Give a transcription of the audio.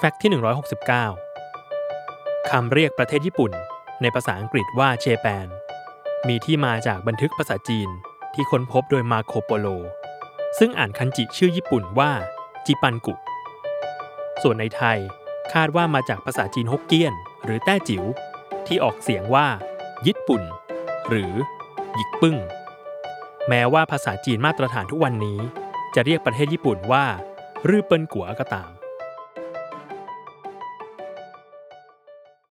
แฟกต์ที่ 169 คำเรียกประเทศญี่ปุ่น ในภาษาอังกฤษว่าเจแปน มีที่มาจากบันทึกภาษาจีนที่ค้นพบโดยมาโคโปโล ซึ่งอ่านคันจิชื่อญี่ปุ่นว่า จิปันกุ ส่วนในไทยคาดว่ามาจากภาษาจีนฮกเกี้ยน หรือแต้จิ๋วที่ออกเสียงว่ายิปุ่น หรือ ยิกปึ้ง แม้ว่าภาษาจีนมาตรฐานทุกวันนี้ จะเรียกประเทศญี่ปุ่นว่ารือเปินกัวก็ตาม